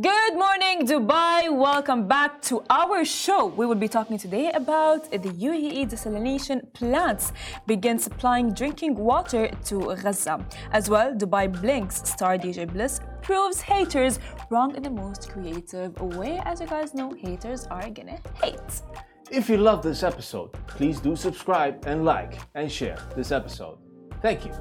Good morning, Dubai. Welcome back to our show. We will be talking today about the UAE desalination plants begin supplying drinking water to Gaza. As well, Dubai Bling's star DJ Bliss proves haters wrong in the most creative way. As you guys know, haters are gonna hate. If you love this episode, please do subscribe and like and share this episode. Thank you.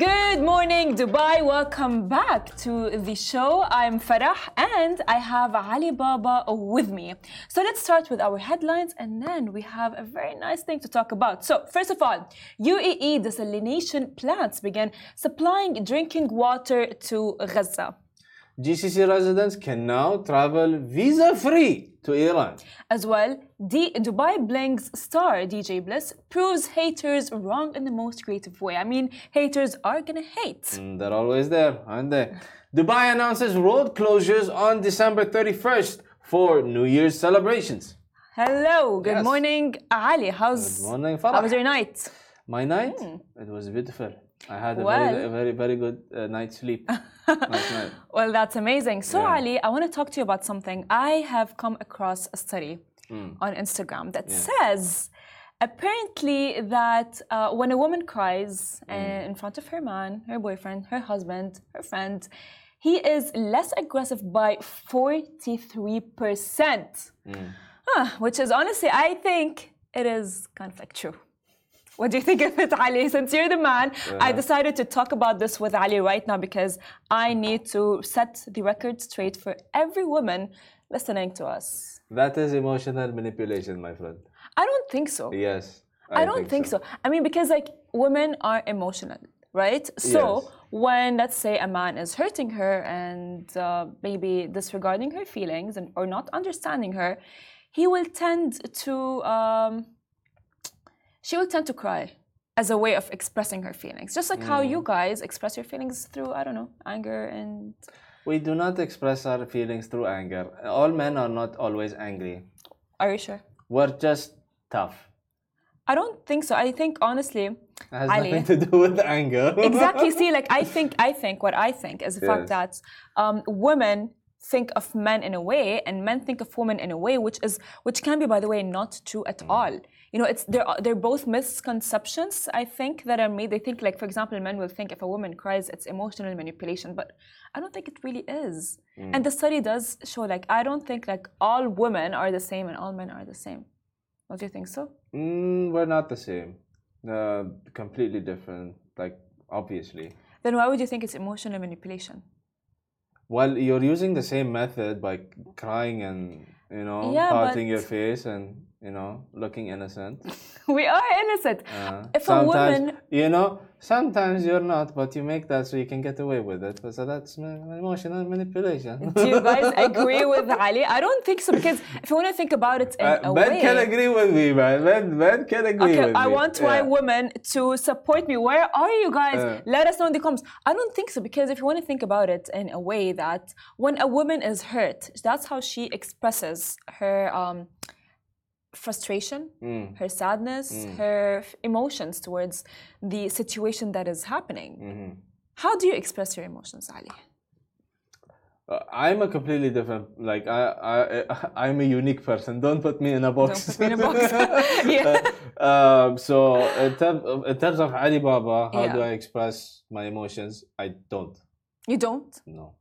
Good morning, Dubai. Welcome back to the show. I'm Farah and I have Ali Baba with me. So let's start with our headlines and then we have a very nice thing to talk about. So, first of all, UAE desalination plants began supplying drinking water to Gaza. GCC residents can now travel visa free to Iran. As well, D- Dubai Bling's star DJ Bliss proves haters wrong in the most creative way. I mean, haters are gonna hate. Mm, they're always there, aren't they? Dubai announces road closures on December 31st for New Year's celebrations. Hello, good Yes. morning, Ali. How's Good morning, how was your night? My night? It was beautiful. I had a Well. very, very, very good uh, night's sleep last night. Well, that's amazing. So, Yeah. Ali, I want to talk to you about something. I have come across a study Hmm. on Instagram that says apparently that uh, when a woman cries uh, in front of her man, her boyfriend, her husband, her friend, he is less aggressive by 43%. Hmm. Huh, which is honestly, I think it is kind of like true. What do you think of it, Ali? Since you're the man, I decided to talk about this with Ali right now because I need to set the record straight for every woman listening to us. That is emotional manipulation, my friend. I don't think so. Yes. I, don't think, so. I mean, because like women are emotional, right? So Yes. when let's say a man is hurting her and uh, maybe disregarding her feelings and or not understanding her, he will tend to um, she will tend to cry as a way of expressing her feelings, just like how Mm. you guys express your feelings through I don't know anger and. We do not express our feelings through anger. All men are not always angry. Are you sure? We're just tough. I don't think so. I think honestly, It has Ali. nothing to do with anger. exactly see like i think i think what i think is the fact that um, women think of men in a way and men think of women in a way which is which can be by the way not true at all. You know it's they're they're both misconceptions i think that are made. They think like for example men will think if a woman cries it's emotional manipulation but i don't think it really is. And the study does show like i don't think like all women are the same and all men are the same. What don't you think so? Mm, we're not the same. Uh, completely different. Like obviously. then why would you think it's emotional manipulation Well, you're using the same method by crying and you know Yeah, pouting but- your face and you know looking innocent. we are innocent Uh, If a woman- you know, sometimes you're not, but you make that so you can get away with it. So that's emotional manipulation. Do you guys agree with Ali? I don't think so because if you want to think about it in Uh, a ben way. can agree with me, man. Ben, ben can agree Okay, with I me. want my Yeah. women to support me. Where are you guys? Uh. Let us know in the comments. I don't think so because if you want to think about it in a way that when a woman is hurt, that's how she expresses her um, frustration, Mm. her sadness, her emotions towards the situation that is happening. Mm-hmm. How do you express your emotions, Ali? Uh, I'm a completely different. Like I, I, I'm a unique person. Don't put me in a box. Don't put me in a box. yeah. Um, so in, term, in terms of Alibaba, how Yeah. do I express my emotions? I don't. You don't? No.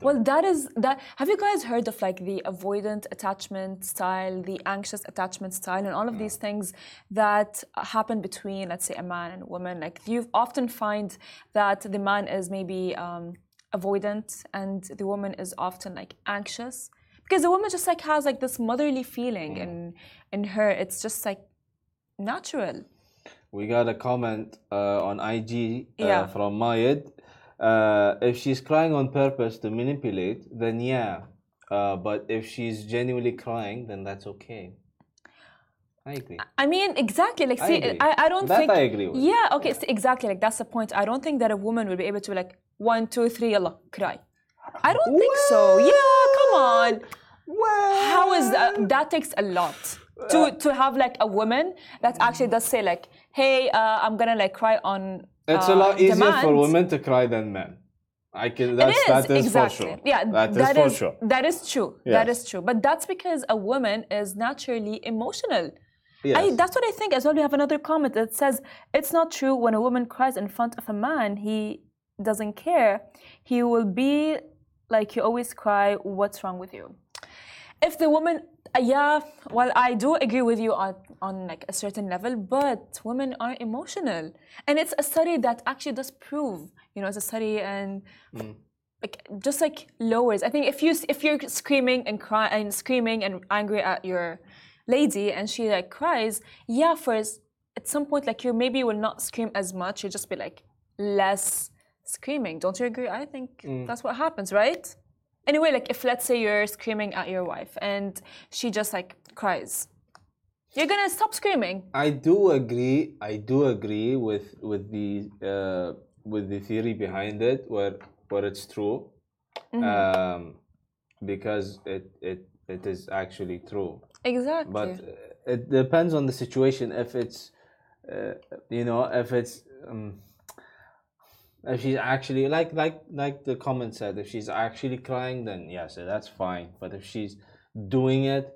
Well, that is that. Have you guys heard of like the avoidant attachment style, the anxious attachment style, and all of these things that happen between, let's say, a man and a woman? Like you often find that the man is maybe um, avoidant and the woman is often like anxious because the woman just like has like this motherly feeling in in her. It's just like natural. we got a comment uh, on IG uh, Yeah. from Mayed. Uh, if she's crying on purpose to manipulate, then yeah. Uh, but if she's genuinely crying, then that's okay. I agree. I mean, exactly. Like, I see, agree. I, I don't That think. I agree with. Yeah, okay, so exactly. Like, that's the point. I don't think that a woman will be able to, like, one, two, three, Allah, cry. I don't think so. Yeah, come on. Well, How is that? That takes a lot to to have like a woman that actually does say like, "Hey, uh, I'm gonna like cry on It's a lot um, easier for women to cry than men. I can. That's is, that is exactly. for sure. Yeah, that is that for sure. That is true. That Yes. is true. But that's because a woman is naturally emotional. Yes. I, that's what I think as well. We have another comment that says it's not true when a woman cries in front of a man, he doesn't care. He will be like, you always cry, what's wrong with you? If the woman, uh, yeah, well, I do agree with you on, on like a certain level, but women are emotional. And it's a study that actually does prove, you know, it's a study and like just like lowers. I think if you if you're screaming and crying and screaming and angry at your lady and she like cries, yeah, for s- at some point like you maybe will not scream as much. You'll just be like less screaming. Don't you agree? I think that's what happens, right? Anyway, like if let's say you're screaming at your wife and she just like cries, you're gonna stop screaming. I do agree. I do agree with with the uh, with the theory behind it, where where it's true, Mm-hmm. um, because it it it is actually true. Exactly. But uh, it depends on the situation. If it's uh, you know if it's um, if she's actually like like like the comment said, if she's actually crying, then yes, that's fine. But if she's doing it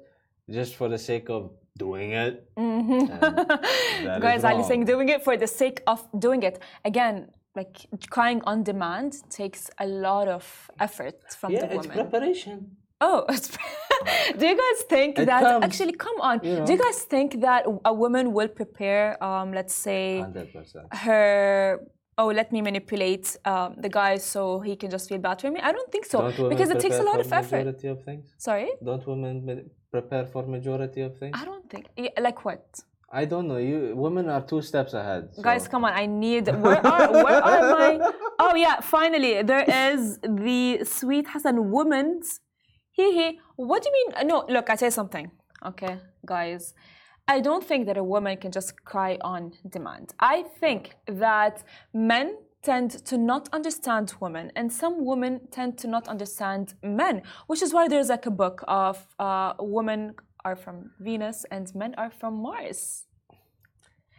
just for the sake of doing it, that is Guys, Ali saying doing it for the sake of doing it. Again, like crying on demand takes a lot of effort from yeah, the it's woman. preparation. oh, it's do you guys think It that comes, actually come on? you Do you guys think that a woman will prepare, um, let's say, Hundred percent. her oh let me manipulate um, the guy so he can just feel bad for me? I don't think so Don't because it takes a lot of effort. Majority of things. Sorry, Don't women prepare for majority of things? I don't think yeah, like what. I don't know. You women are two steps ahead. Guys, come on! I need. Where are where are my? Oh yeah, finally there is the sweet Hassan woman's. Hee hee. What do you mean? No, look, I say something. Okay, guys, I don't think that a woman can just cry on demand. I think that men tend to not understand women, and some women tend to not understand men, which is why there's like a book of uh, women are from Venus and men are from Mars.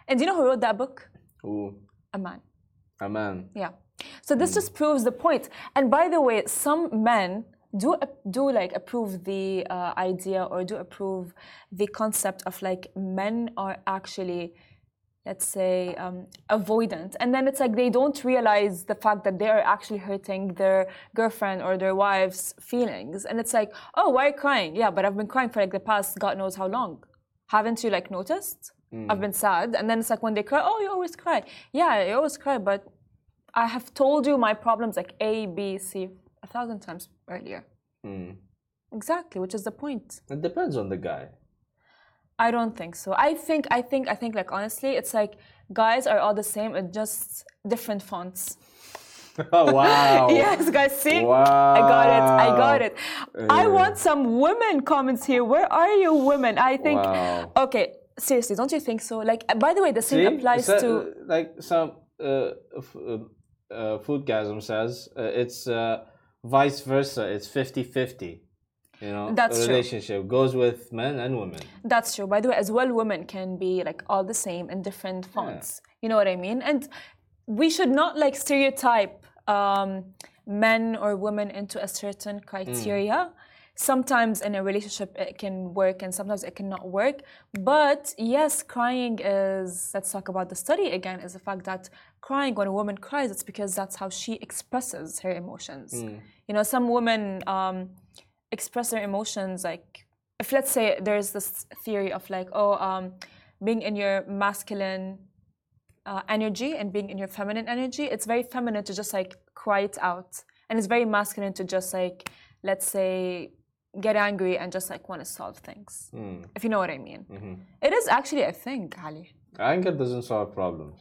And do you know who wrote that book? Ooh, A man. a man. Yeah. So this just proves the point. And by the way, some men do do like approve the uh, idea or do approve the concept of like men are actually let's say um, avoidant. And then it's like they don't realize the fact that they are actually hurting their girlfriend or their wife's feelings. And it's like oh why are you crying? Yeah but i've been crying for like the past god knows how long. Haven't you like noticed? I've been sad. And then it's like when they cry oh you always cry. Yeah i always cry but I have told you my problems like A, B, C a thousand times earlier. Hmm. Exactly, which is the point. It depends on the guy. I don't think so. I think, I think, I think, like honestly, it's like guys are all the same, it's just different fonts. Oh, wow. yes, guys, see? Wow. I got it. I got it. I want some women comments here. Where are you, women? I think. Wow. Okay, seriously, don't you think so? Like, by the way, the same See? applies So- to. like some uh, f- uh, uh, foodgasm says uh, it's uh, vice versa. It's 50-50. You know, That's a true. relationship goes with men and women. That's true. By the way, as well, women can be like all the same in different fonts. You know what I mean? And we should not like stereotype um, men or women into a certain criteria. Sometimes in a relationship it can work and sometimes it cannot work. But yes, crying is, let's talk about the study again, is the fact that crying when a woman cries, it's because that's how she expresses her emotions. You know, some women um, express their emotions like if let's say there's this theory of like oh um, being in your masculine uh, energy and being in your feminine energy it's very feminine to just like cry it out and it's very masculine to just like let's say get angry and just like want to solve things Hmm. if you know what i mean Mm-hmm. it is actually a thing ali Anger doesn't solve problems.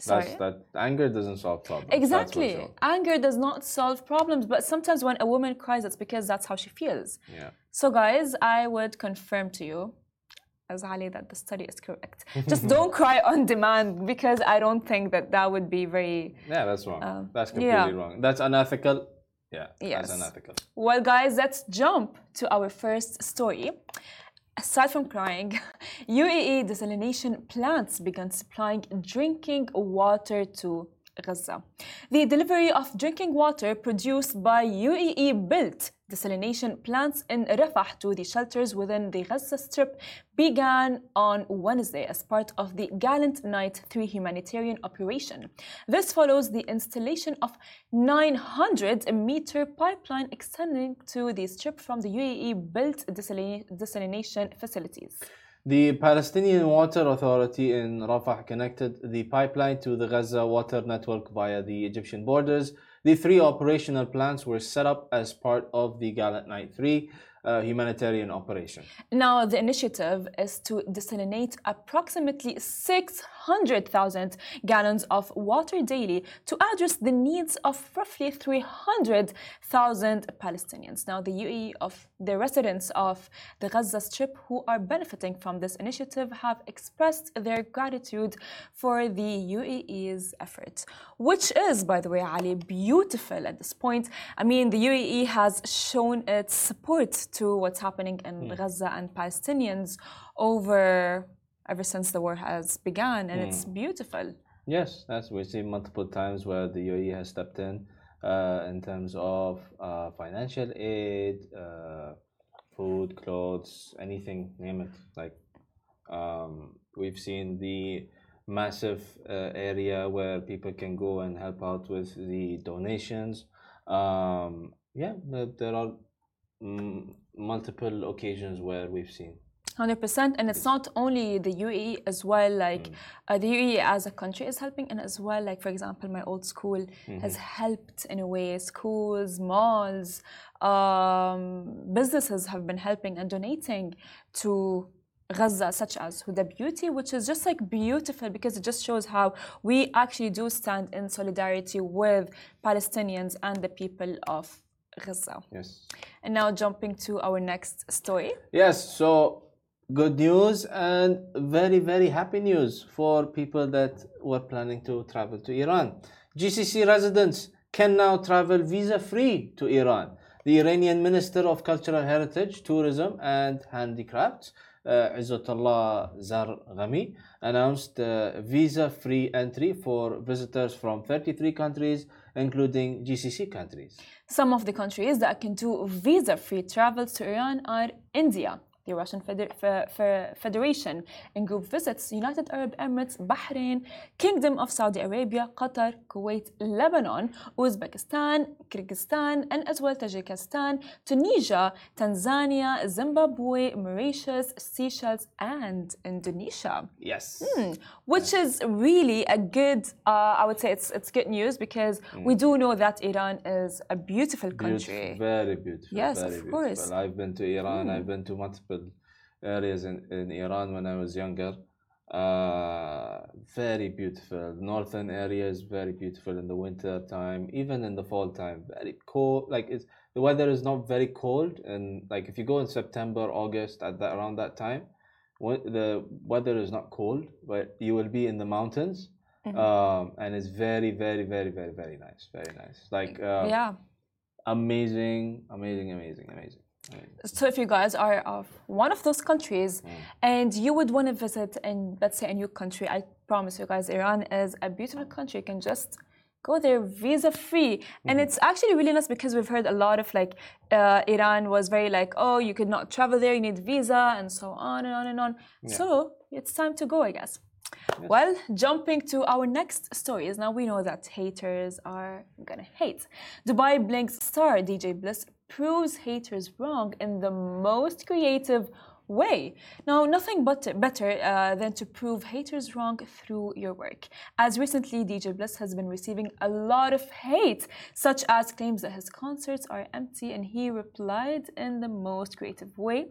Sorry? That's, that anger doesn't solve problems. exactly anger does not solve problems but sometimes when a woman cries it's because that's how she feels Yeah. So, guys, I would confirm to you, as Ali, that the study is correct. Just don't cry on demand because I don't think that that would be very. Yeah, that's wrong. Um, that's completely yeah. wrong. That's unethical. Yeah. Yes. That's unethical. Well, guys, let's jump to our first story. Aside from crying, UAE desalination plants began supplying drinking water to Gaza. The delivery of drinking water produced by UAE built desalination plants in Rafah to the shelters within the Gaza Strip began on Wednesday as part of the Gallant Knight 3 humanitarian operation. This follows the installation of 900 meter pipeline extending to the strip from the UAE built desalination facilities. The Palestinian Water Authority in Rafah connected the pipeline to the Gaza water network via the Egyptian borders. The three operational plants were set up as part of the Gallant Knight 3 uh, humanitarian operation. Now, the initiative is to desalinate approximately 600,000 gallons of water daily to address the needs of roughly 300,000 Palestinians. Now, the UAE of the residents of the Gaza Strip who are benefiting from this initiative have expressed their gratitude for the UAE's effort, which is, by the way, Ali, beautiful at this point. I mean, the UAE has shown its support to what's happening in mm. Gaza and Palestinians over ever since the war has begun, and mm. it's beautiful. Yes, that's we've seen multiple times where the UAE has stepped in uh, in terms of uh, financial aid, uh, food, clothes, anything, name it. Like um, we've seen the massive uh, area where people can go and help out with the donations. Um, yeah, there are mm, multiple occasions where we've seen. 100% and it's not only the UAE as well like mm. uh, the UAE as a country is helping and as well like for example my old school mm -hmm. has helped in a way schools malls um, businesses have been helping and donating to Gaza, such as Huda Beauty, which is just like beautiful because it just shows how we actually do stand in solidarity with Palestinians and the people of Gaza. Yes. And now jumping to our next story. Yes, so good news and very, very happy news for people that were planning to travel to Iran. GCC residents can now travel visa free to Iran. The Iranian Minister of Cultural Heritage, Tourism and Handicrafts, uh, Izzatullah Zarghami, announced uh, visa free entry for visitors from 33 countries, including GCC countries. Some of the countries that can do visa free travel to Iran are India, the Russian Feder Federation in group visits United Arab Emirates, Bahrain, Kingdom of Saudi Arabia, Qatar, Kuwait, Lebanon, Uzbekistan, Kyrgyzstan, and as well Tajikistan, Tunisia, Tanzania, Zimbabwe, Mauritius, Seychelles, and Indonesia. Yes. Mm, which is really a good, uh, I would say it's, it's good news because mm. we do know that Iran is a beautiful country. Beautiful, very beautiful. Yes, very of beautiful. course. I've been to Iran, mm. I've been to multiple areas in, in Iran when I was younger. Uh, very beautiful. Northern areas very beautiful in the winter time, even in the fall time. Very cold. Like it's the weather is not very cold, and like if you go in September, August at that around that time, the weather is not cold, but you will be in the mountains, mm-hmm. um, and it's very, very, very, very, very nice. Very nice. Like uh, yeah, amazing, amazing, amazing, amazing. So if you guys are of one of those countries mm. and you would want to visit in let's say a new country, I promise you guys Iran is a beautiful country. You can just go there visa free and it's actually really nice because we've heard a lot of like uh, iran was very like oh you could not travel there you need visa and so on and on and on yeah. so it's time to go i guess yes. well jumping to our next stories now we know that haters are gonna hate dubai bling's star dj bliss proves haters wrong in the most creative way. Now, nothing but better uh, than to prove haters wrong through your work. As recently, DJ Bliss has been receiving a lot of hate, such as claims that his concerts are empty, and he replied in the most creative way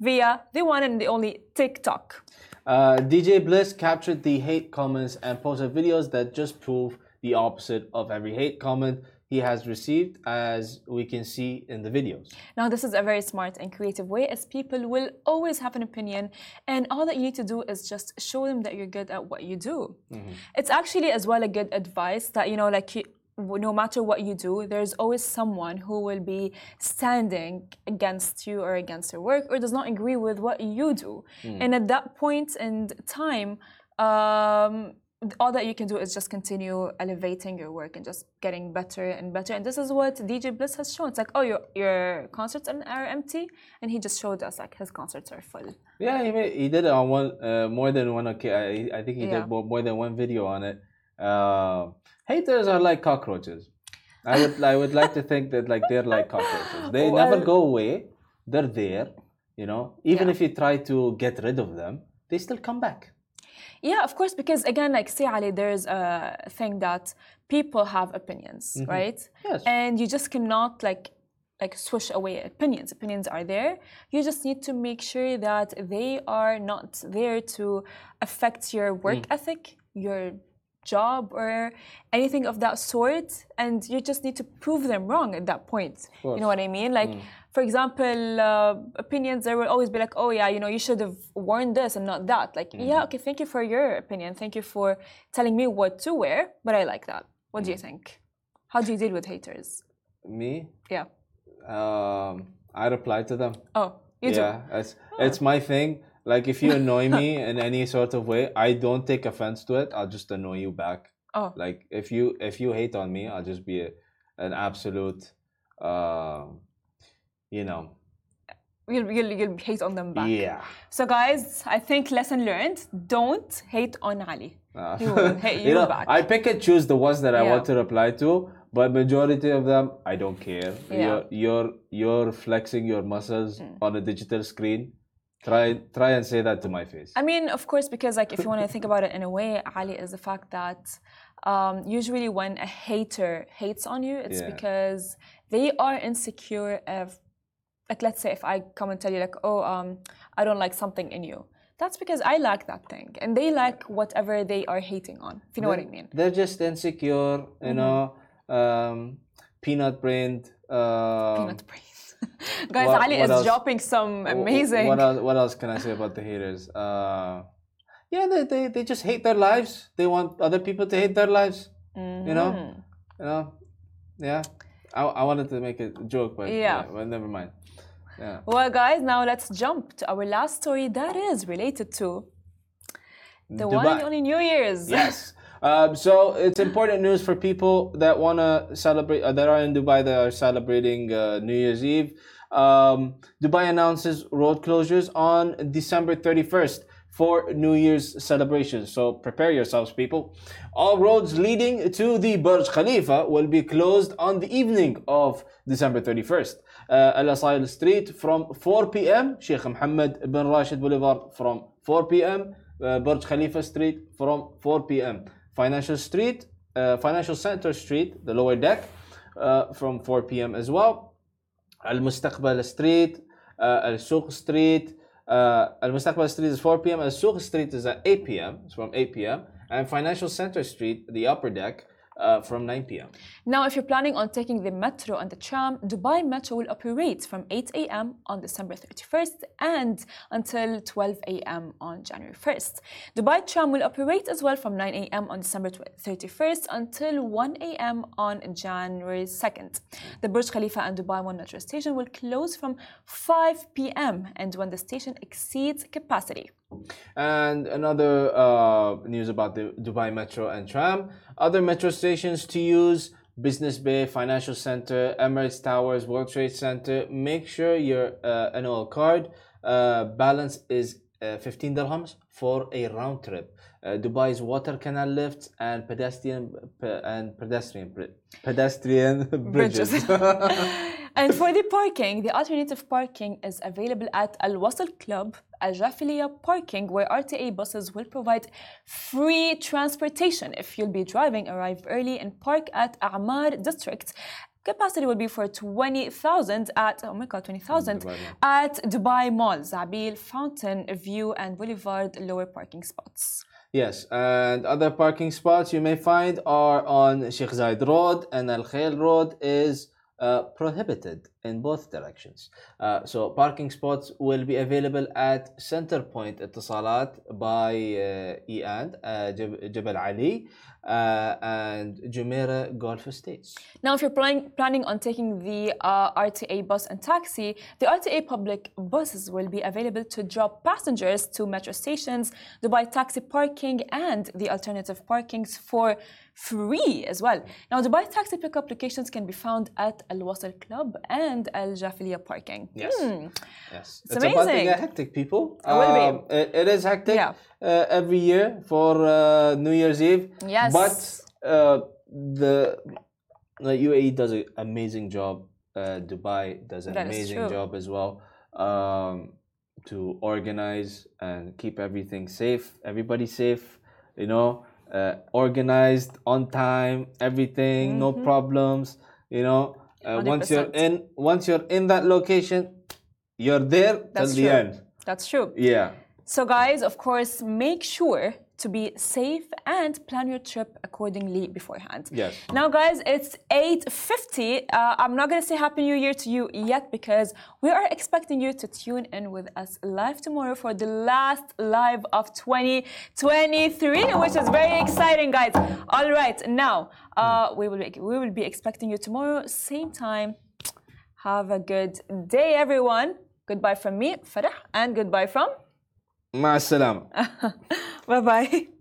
via the one and the only TikTok. Uh, DJ Bliss captured the hate comments and posted videos that just prove the opposite of every hate comment he has received as we can see in the videos. Now this is a very smart and creative way as people will always have an opinion and all that you need to do is just show them that you're good at what you do. Mm -hmm. It's actually as well a good advice that you know like you, no matter what you do, there's always someone who will be standing against you or against your work or does not agree with what you do. Mm. And at that point in time, um, all that you can do is just continue elevating your work and just getting better and better. And this is what DJ Bliss has shown. It's like, oh, your your concerts are empty, and he just showed us like his concerts are full. Yeah, he made, he did it on one uh, more than one. Okay, I, I think he Yeah. did more, more than one video on it. Uh, haters are like cockroaches. I would I would like to think that like they're like cockroaches. They never go away. They're there. You know, even Yeah. if you try to get rid of them, they still come back. Yeah, of course, because again, like see Ali, there's a thing that people have opinions, mm-hmm. right? Yes. And you just cannot like like swish away opinions. Opinions are there. You just need to make sure that they are not there to affect your work mm. ethic, your job, or anything of that sort. And you just need to prove them wrong at that point. You know what I mean? Like, mm. For example, uh, opinions, there will always be like, oh, yeah, you know, you should have worn this and not that. Like, yeah, okay, thank you for your opinion. Thank you for telling me what to wear, but I like that. What do you think? How do you deal with haters? Me, Yeah. um, I reply to them. Oh, you do. yeah, it's it's my thing. Like if you annoy me in any sort of way, I don't take offense to it. I'll just annoy you back. Oh, Like if you if you hate on me, I'll just be a, an absolute, um, you know, you'll, you'll, you'll hate on them back. yeah. So, guys, I think lesson learned don't hate on Ali. Uh, He will hate you you know, back. I pick and choose the ones that I Yeah. want to reply to, but majority of them I don't care. Yeah. Mm. You're you're you're flexing your muscles on a digital screen. Try try and say that to my face. I mean, of course, because like if you want to think about it in a way, Ali is the fact that um, usually when a hater hates on you, it's Yeah. because they are insecure of, like, let's say if I come and tell you like, oh, um, I don't like something in you. That's because I like that thing, and they like whatever they are hating on. If you know what I mean. They're just insecure, Mm-hmm. you know, um, peanut brained. Uh, Peanut brain. Guys, what- Ali what is else? dropping some amazing. What else? What else can I say about the haters? Uh, yeah, they, they they just hate their lives. They want other people to hate their lives. You know, Mm-hmm. you know, yeah. I, I wanted to make a joke, but Yeah. well, never mind. Yeah. Well, guys, now let's jump to our last story that is related to the one Dubai. and only New Year's. Yes. Um, so it's important news for people that want to celebrate, uh, that are in Dubai that are celebrating uh, New Year's Eve. Um, Dubai announces road closures on December 31st for New Year's celebrations. So prepare yourselves, people. All roads leading to the Burj Khalifa will be closed on the evening of December 31st. Uh, Al Asail Street from 4 p.m. Sheikh Mohammed bin Rashid Boulevard from 4 p.m. Uh, Burj Khalifa Street from 4 p.m. Financial Street, uh, Financial Center Street, the lower deck, uh, from 4 p.m. as well. Al Mustaqbal Street, uh, Al Souq Street. Uh, Al Mustaqbal Street is 4 p.m. Al Souq Street is at 8 p.m. It's from 8 p.m. And Financial Center Street, the upper deck, uh, from 9 p.m. Now, if you're planning on taking the metro and the tram, Dubai Metro will operate from 8 a.m. on December 31st and until 12 a.m. on January 1st. Dubai Tram will operate as well from 9 a.m. on December 31st until 1 a.m. on January 2nd. The Burj Khalifa and Dubai One Metro station will close from 5 p.m. and when the station exceeds capacity. And another uh, news about the Dubai Metro and Tram. Other metro stations to use Business Bay, Financial Center, Emirates Towers, World Trade Center. Make sure your uh, NOL card uh, balance is uh, 15 dirhams for a round trip. Uh, Dubai's water canal lifts and pedestrian pe- and pedestrian pedestrian bridges. and for the parking, the alternative parking is available at Al Wasl Club, Al Jafilia Parking, where RTA buses will provide free transportation. If you'll be driving, arrive early and park at Emaar District. Capacity will be for 20,000 at, oh my god, 20,000 at Dubai Mall, Zabil, Fountain View, and Boulevard lower parking spots. Yes, and other parking spots you may find are on Sheikh Zayed Road and Al Khail Road is Uh, prohibited. In both directions. Uh, so parking spots will be available at Center Point Etisalat by uh, E&, uh, Jab- Jabal Ali, uh, and Jumeirah Golf Estates. Now, if you're planning, planning on taking the uh, RTA bus and taxi, the RTA public buses will be available to drop passengers to metro stations, Dubai taxi parking, and the alternative parkings for free as well. Now, Dubai taxi pickup locations can be found at Al Wasl Club and Al Jafiliya parking. Yes. Hmm. Yes, It's about to amazing. get hectic, people. It will be. Um, it- it is hectic Yeah. uh, every year for uh, New Year's Eve. Yes. But uh, the, the UAE does an amazing job. Uh, Dubai does an That amazing job as well um, to organize and keep everything safe. Everybody safe, you know, uh, organized on time, everything, no problems. You know, uh, once you're in, once you're in that location, you're there till That's the true. end. That's true. Yeah. So, guys, of course, make sure to be safe and plan your trip accordingly beforehand. Yes. Now, guys, it's 8.50. Uh, I'm not going to say Happy New Year to you yet because we are expecting you to tune in with us live tomorrow for the last live of 2023, which is very exciting, guys. All right, now, uh, we, will be, we will be expecting you tomorrow, same time. Have a good day, everyone. Goodbye from me, Farah, and goodbye from... مع السلامة. باي باي